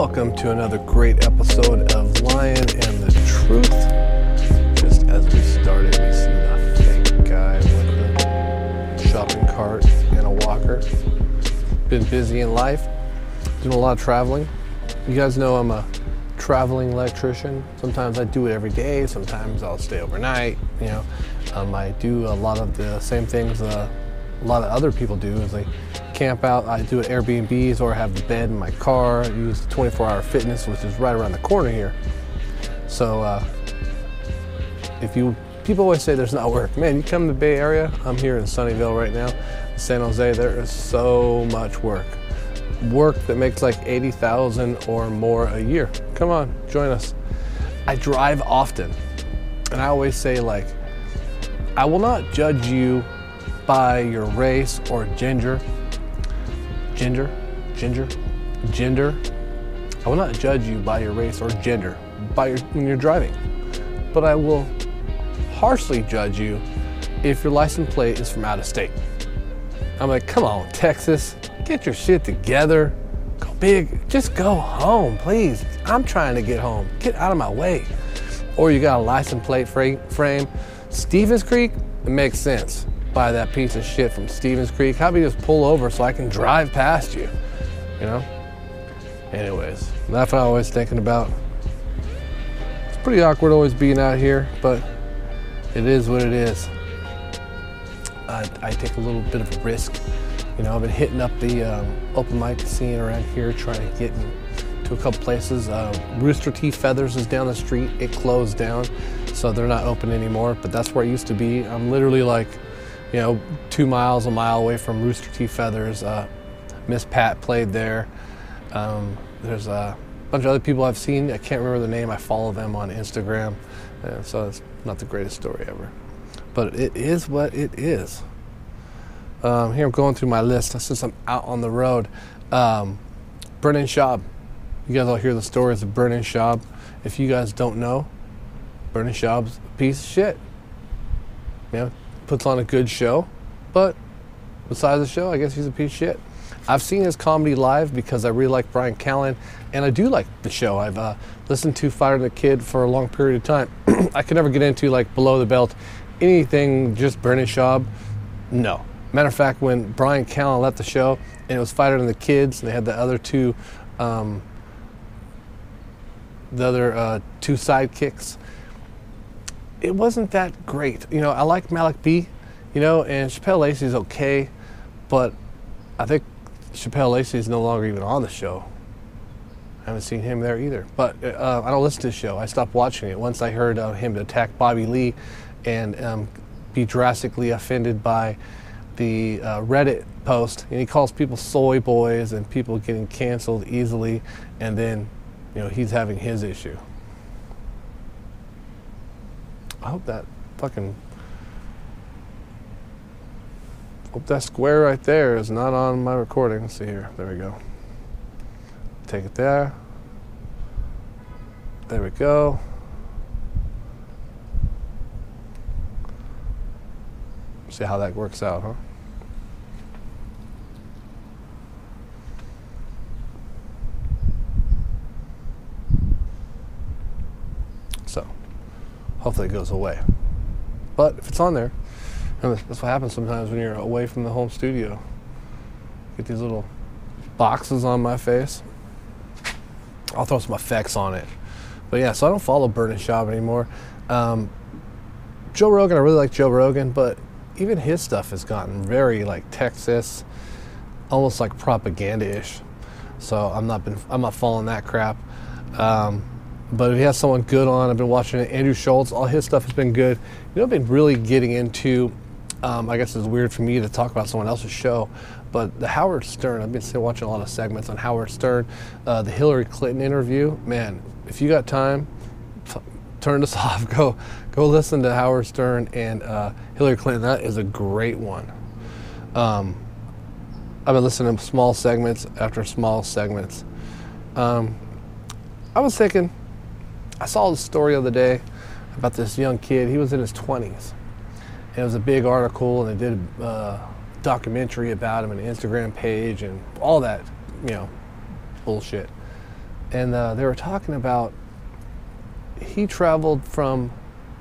welcome to another great episode of Lion and the Truth. Just as we started, we see the fake guy with a shopping cart and a walker. Been busy in life, doing a lot of traveling. You guys know I'm a traveling electrician. Sometimes I do it every day, sometimes I'll stay overnight. You know, um, I do a lot of the same things uh, a lot of other people do is they camp out. I do it Airbnbs or have the bed in my car. I use 24 hour fitness, which is right around the corner here. So uh, if you people always say there's not work, man, you come to the Bay Area. I'm here in Sunnyvale right now, San Jose. There is so much work, work that makes like 80,000 or more a year. Come on, join us. I drive often, and I always say like, I will not judge you by your race or gender, gender, gender, gender. I will not judge you by your race or gender by your, when you're driving, but I will harshly judge you if your license plate is from out of state. I'm like, come on, Texas, get your shit together. Go big, just go home, please. I'm trying to get home. Get out of my way. Or you got a license plate frame. Stevens Creek, it makes sense buy that piece of shit from Stevens Creek. How about you just pull over so I can drive past you? You know? Anyways, that's what I'm always thinking about. It's pretty awkward always being out here, but it is what it is. I, I take a little bit of a risk. You know, I've been hitting up the um, open mic scene around here, trying to get to a couple places. Uh, Rooster T. Feathers is down the street. It closed down, so they're not open anymore. But that's where it used to be. I'm literally like you know, two miles, a mile away from Rooster T. Feathers. Uh, Miss Pat played there. Um, there's a bunch of other people I've seen. I can't remember the name. I follow them on Instagram. Uh, so it's not the greatest story ever. But it is what it is. Um, here I'm going through my list since I'm out on the road. Um, Brendan Schaub. You guys all hear the stories of Brendan Schaub. If you guys don't know, Brendan Schaub's a piece of shit. You know, puts on a good show, but besides the show, I guess he's a piece of shit. I've seen his comedy live because I really like Bryan Callen, and I do like the show. I've uh, listened to Fighter and the Kid for a long period of time. I could never get into like below the belt, anything just Brendan Schaub. No. Matter of fact, when Bryan Callen left the show and it was Fighter and the Kids, and they had the other two, um, the other uh, two sidekicks it wasn't that great. You know, I like Malik B, you know, and Chappelle Lacey is okay, but I think Chappelle Lacey is no longer even on the show. I haven't seen him there either. But uh, I don't listen to the show. I stopped watching it once I heard uh, him attack Bobby Lee and um, be drastically offended by the uh, Reddit post. And he calls people soy boys and people getting canceled easily, and then, you know, he's having his issue. I hope that fucking. Hope that square right there is not on my recording. Let's see here. There we go. Take it there. There we go. See how that works out, huh? Hopefully it goes away. But if it's on there, that's what happens sometimes when you're away from the home studio. Get these little boxes on my face. I'll throw some effects on it. But yeah, so I don't follow Brendan Schaub anymore. Um, Joe Rogan, I really like Joe Rogan, but even his stuff has gotten very like Texas, almost like propaganda-ish. So I'm not been I'm not following that crap. Um, but if he has someone good on, I've been watching. Andrew Schulz, all his stuff has been good. You know, I've been really getting into. Um, I guess it's weird for me to talk about someone else's show, but the Howard Stern. I've been still watching a lot of segments on Howard Stern. Uh, the Hillary Clinton interview, man. If you got time, turn this off. Go, go listen to Howard Stern and uh, Hillary Clinton. That is a great one. Um, I've been listening to small segments after small segments. Um, I was thinking I saw the story the other day about this young kid. He was in his 20s. And it was a big article, and they did a uh, documentary about him, an Instagram page, and all that, you know, bullshit. and uh, they were talking about he traveled from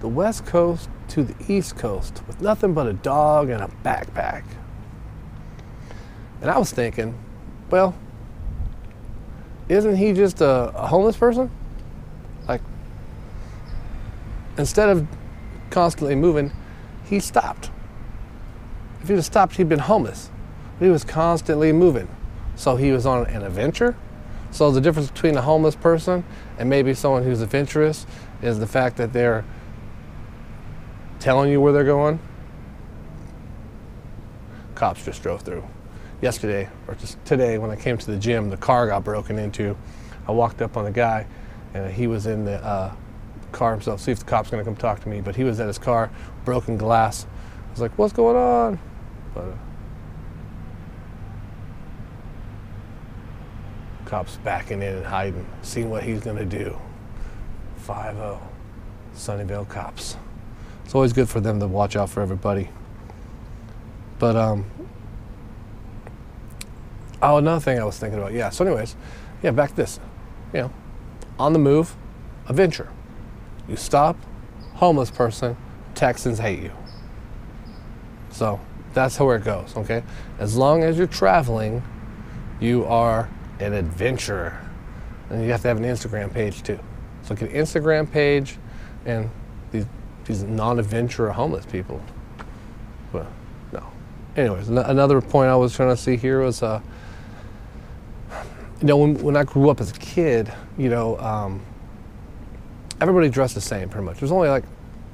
the west coast to the east coast with nothing but a dog and a backpack. And I was thinking, well, isn't he just a, a homeless person? Like, instead of constantly moving, he stopped. If he'd have stopped, he'd been homeless. But he was constantly moving. So he was on an adventure. So the difference between a homeless person and maybe someone who's adventurous is the fact that they're telling you where they're going. Cops just drove through. Yesterday, or just today, when I came to the gym, the car got broken into. I walked up on the guy, and he was in the uh, car himself. See if the cop's gonna come talk to me. But he was at his car, broken glass. I was like, "What's going on?" But uh, cops backing in and hiding, seeing what he's gonna do. 5-0, Sunnyvale cops. It's always good for them to watch out for everybody. But um, oh, another thing I was thinking about. Yeah. So, anyways, yeah, back to this. You know, on the move, a venture. You stop, homeless person, Texans hate you. So that's how it goes. Okay. As long as you're traveling, you are an adventurer, and you have to have an Instagram page too. So, get an Instagram page, and these these non-adventurer homeless people. Well, no. Anyways, another point I was trying to see here was, uh, you know, when, when I grew up as a kid, you know, um, everybody dressed the same pretty much. There was only like,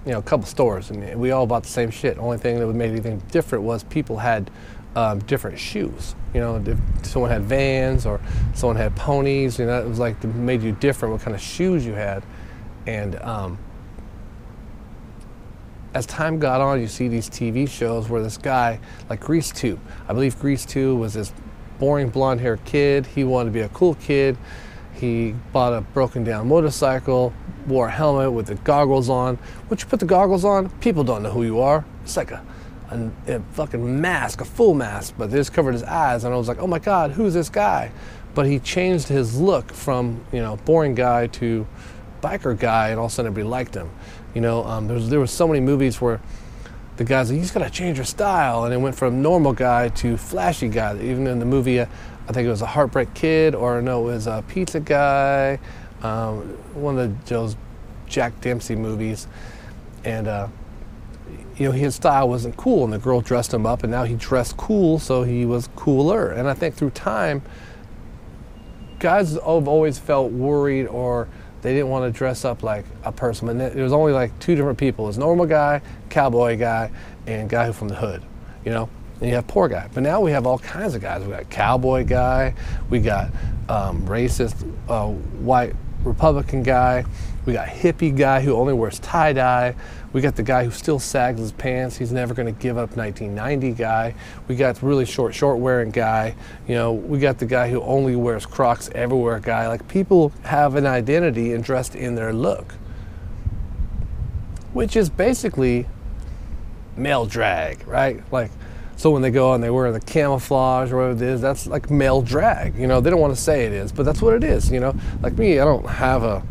you know, a couple stores, and we all bought the same shit. Only thing that would make anything different was people had um, different shoes. You know, if someone had Vans or someone had ponies, you know, it was like made you different what kind of shoes you had, and um, as time got on, you see these TV shows where this guy, like Grease 2, I believe Grease 2 was this boring blonde haired kid. He wanted to be a cool kid. He bought a broken down motorcycle, wore a helmet with the goggles on. Once you put the goggles on, people don't know who you are. It's like a, a, a fucking mask, a full mask, but just covered his eyes. And I was like, oh my God, who's this guy? But he changed his look from, you know, boring guy to biker guy, and all of a sudden everybody liked him. You know, um, there was so many movies where the guys like, he's got to change your style, and it went from normal guy to flashy guy. Even in the movie, uh, I think it was a Heartbreak Kid, or no, it was a Pizza Guy, um, one of those Jack Dempsey movies, and uh, you know his style wasn't cool, and the girl dressed him up, and now he dressed cool, so he was cooler. And I think through time, guys have always felt worried or they didn't want to dress up like a person. But there was only like two different people: was normal guy, cowboy guy, and guy from the hood. You know, and you have poor guy. But now we have all kinds of guys. We got cowboy guy, we got um, racist uh, white Republican guy, we got hippie guy who only wears tie dye. We got the guy who still sags his pants. He's never going to give up 1990 guy. We got really short, short wearing guy. You know, we got the guy who only wears Crocs everywhere guy. Like people have an identity and dressed in their look, which is basically male drag, right? Like, so when they go and they wear the camouflage or whatever it is, that's like male drag. You know, they don't want to say it is, but that's what it is. You know, like me, I don't have a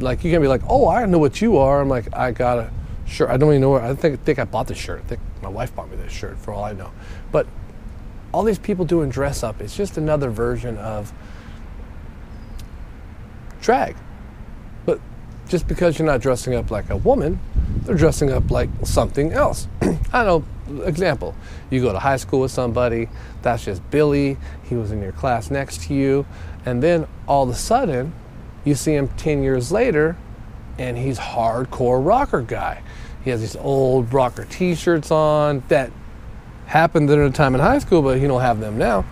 like you can be like, oh, I know what you are. I'm like, I got a shirt. I don't even know where. I think think I bought this shirt. I think my wife bought me this shirt for all I know. But all these people doing dress up, it's just another version of drag. But just because you're not dressing up like a woman, they're dressing up like something else. I don't know, example, you go to high school with somebody, that's just Billy, he was in your class next to you, and then all of a sudden, you see him 10 years later, and he's hardcore rocker guy. He has these old rocker T-shirts on that happened at a time in high school, but he don't have them now.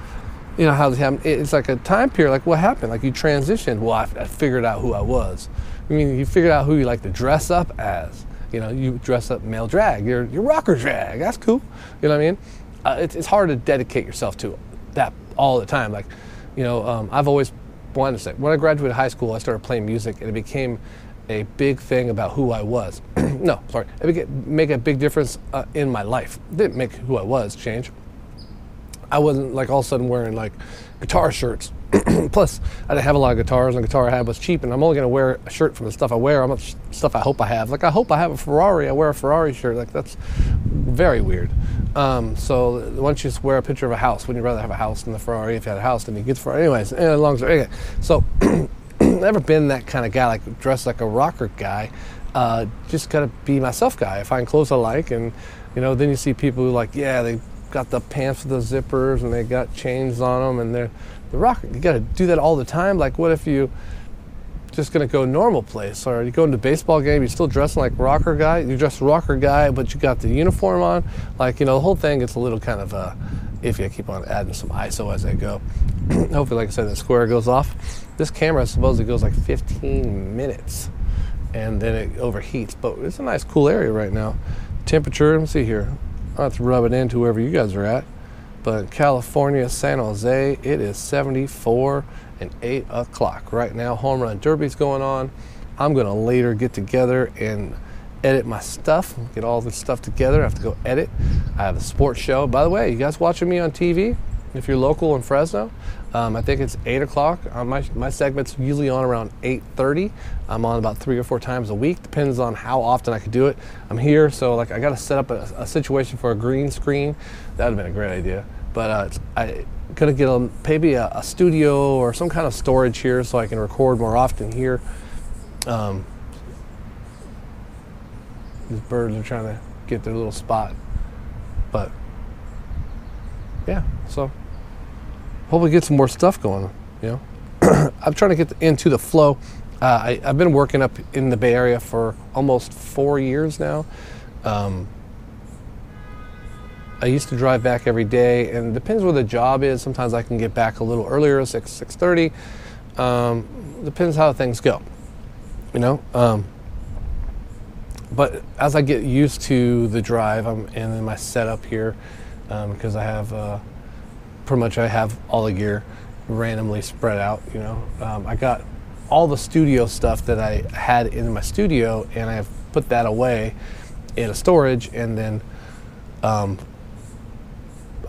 You know how they happen? It's like a time period. Like what happened? Like you transitioned. Well, I, I figured out who I was. I mean, you figured out who you like to dress up as. You know, you dress up male drag. You're you're rocker drag. That's cool. You know what I mean? Uh, it's it's hard to dedicate yourself to that all the time. Like, you know, um, I've always wanted to say when I graduated high school, I started playing music, and it became a big thing about who I was. no, sorry, it became, make a big difference uh, in my life. It didn't make who I was change. I wasn't like all of a sudden wearing like guitar shirts Plus, I didn't have a lot of guitars, and the guitar I had was cheap, and I'm only going to wear a shirt from the stuff I wear. Not stuff I hope I have. Like I hope I have a Ferrari. I wear a Ferrari shirt. Like that's very weird. Um, so why don't you just wear a picture of a house? Wouldn't you rather have a house than the Ferrari? If you had a house, then you get the Ferrari. Anyways, eh, long story. So never been that kind of guy, like dressed like a rocker guy. Uh, just gotta be myself guy. I find clothes I like, and you know, then you see people who like, yeah, they got the pants with the zippers and they got chains on them, and they're the rocker. You gotta do that all the time. Like, what if you just gonna go normal place, or you go into baseball game, you're still dressing like rocker guy. You dress rocker guy, but you got the uniform on. Like, you know, the whole thing gets a little kind of uh, iffy. I keep on adding some ISO as I go. Hopefully, like I said, the square goes off. This camera supposedly goes like 15 minutes and then it overheats. But it's a nice cool area right now. Temperature, let me see here. Have to rub it into wherever you guys are at. But California, San Jose, it is 74 and 8 o'clock. Right now, home run derby's going on. I'm going to later get together and edit my stuff, get all this stuff together. I have to go edit. I have a sports show. By the way, you guys watching me on TV? If you're local in Fresno, um, I think it's eight o'clock. Uh, my my segment's usually on around eight thirty. I'm on about three or four times a week. Depends on how often I could do it. I'm here, so like I got to set up a, a, situation for a green screen. That would have been a great idea. But uh, I gonna get a, maybe a, a, studio or some kind of storage here so I can record more often here. Um, these birds are trying to get their little spot, but yeah, so hopefully get some more stuff going. You know, I'm trying to get into the flow. Uh, I, have been working up in the Bay Area for almost four years now. Um, I used to drive back every day, and depends where the job is. Sometimes I can get back a little earlier, six six thirty. Um, depends how things go, you know. Um, but as I get used to the drive, I'm in my setup here because um, I have. Uh, pretty much I have all the gear randomly spread out. You know, um, I got all the studio stuff that I had in my studio, and I've put that away in a storage, and then um,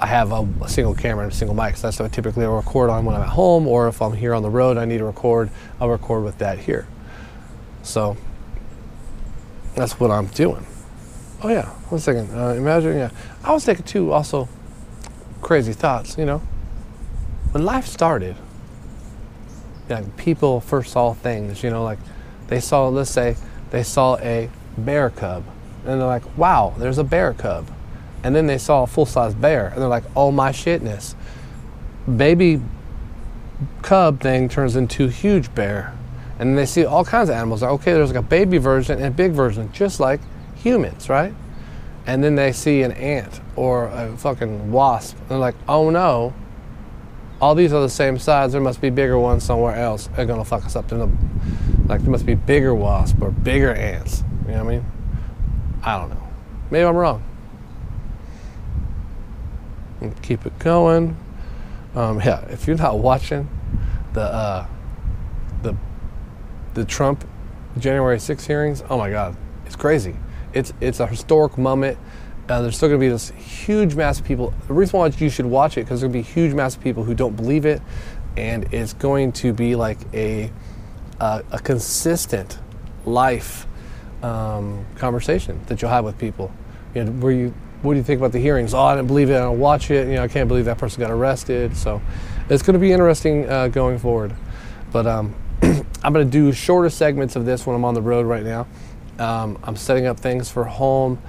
I have a, a, single camera and a single mic. So that's what I typically record on when I'm at home, or if I'm here on the road, I need to record. I'll record with that here. So that's what I'm doing. Oh yeah, one second. Uh, imagine, yeah, I was thinking too. Also, crazy thoughts, you know. When life started, like people first saw things, you know, like they saw, let's say, they saw a bear cub, and they're like, wow, there's a bear cub. And then they saw a full size bear, and they're like, oh my shitness. Baby cub thing turns into huge bear. And they see all kinds of animals. Like, okay, there's like a baby version and a big version, just like humans, right? And then they see an ant or a fucking wasp. And they're like oh no. All these are the same size. There must be bigger ones somewhere else. They're gonna fuck us up. Like there must be bigger wasps or bigger ants. You know what i mean? I don't know. Maybe i'm wrong. Keep it going. Um, yeah if you're not watching the uh, the the trump january 6 hearings oh my god it's crazy it's it's a historic moment. Uh, there's still going to be this huge mass of people. The reason why you should watch it because to be a huge mass of people who don't believe it, and it's going to be like a uh, a consistent life um, conversation that you'll have with people. You know, where you what do you think about the hearings? Oh, I didn't believe it. I don't watch it. You know, I can't believe that person got arrested. So it's going to be interesting uh, going forward. But um, I'm going to do shorter segments of this when I'm on the road right now. Um, I'm setting up things for home.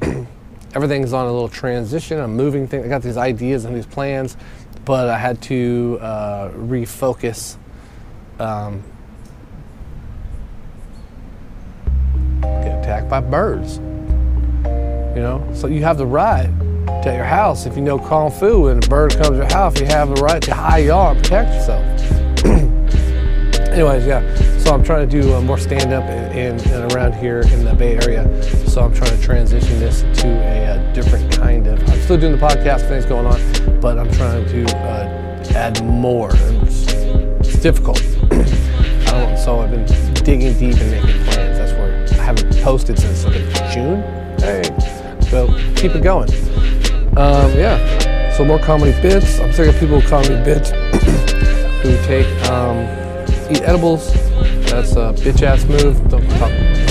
Everything's on a little transition. I'm moving things. I got these ideas and these plans, but I had to uh, refocus. Um, get attacked by birds. You know, so you have the right to your house if you know kung fu and a bird comes to your house. You have the right to hide y'all and protect yourself. anyways, yeah. So I'm trying to do uh, more stand up in, and around here in the Bay Area. So I'm trying to transition this to a, a, different kind of. I'm still doing the podcast things going on, but I'm trying to uh, add more. It's, it's difficult. so I've been digging deep and making plans. That's where I haven't posted since like June. Hey, so keep it going. Um, yeah. So more comedy bits. I'm sick of people calling me bits. who take um, eat edibles. That's a bitch ass move. Don't talk